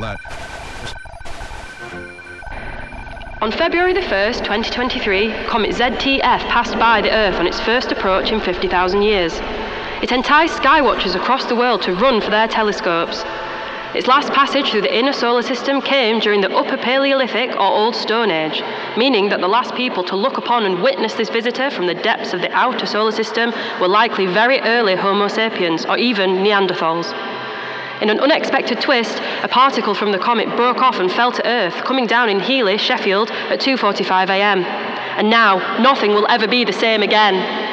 That. On February the 1st, 2023, comet ZTF passed by the Earth on its first approach in 50,000 years. It enticed skywatchers across the world to run for their telescopes. Its last passage through the inner solar system came during the Upper Paleolithic or Old Stone Age, meaning that the last people to look upon and witness this visitor from the depths of the outer solar system were likely very early Homo sapiens or even Neanderthals. In an unexpected twist, a particle from the comet broke off and fell to Earth, coming down in Heeley, Sheffield, at 2:45 a.m. And now, nothing will ever be the same again.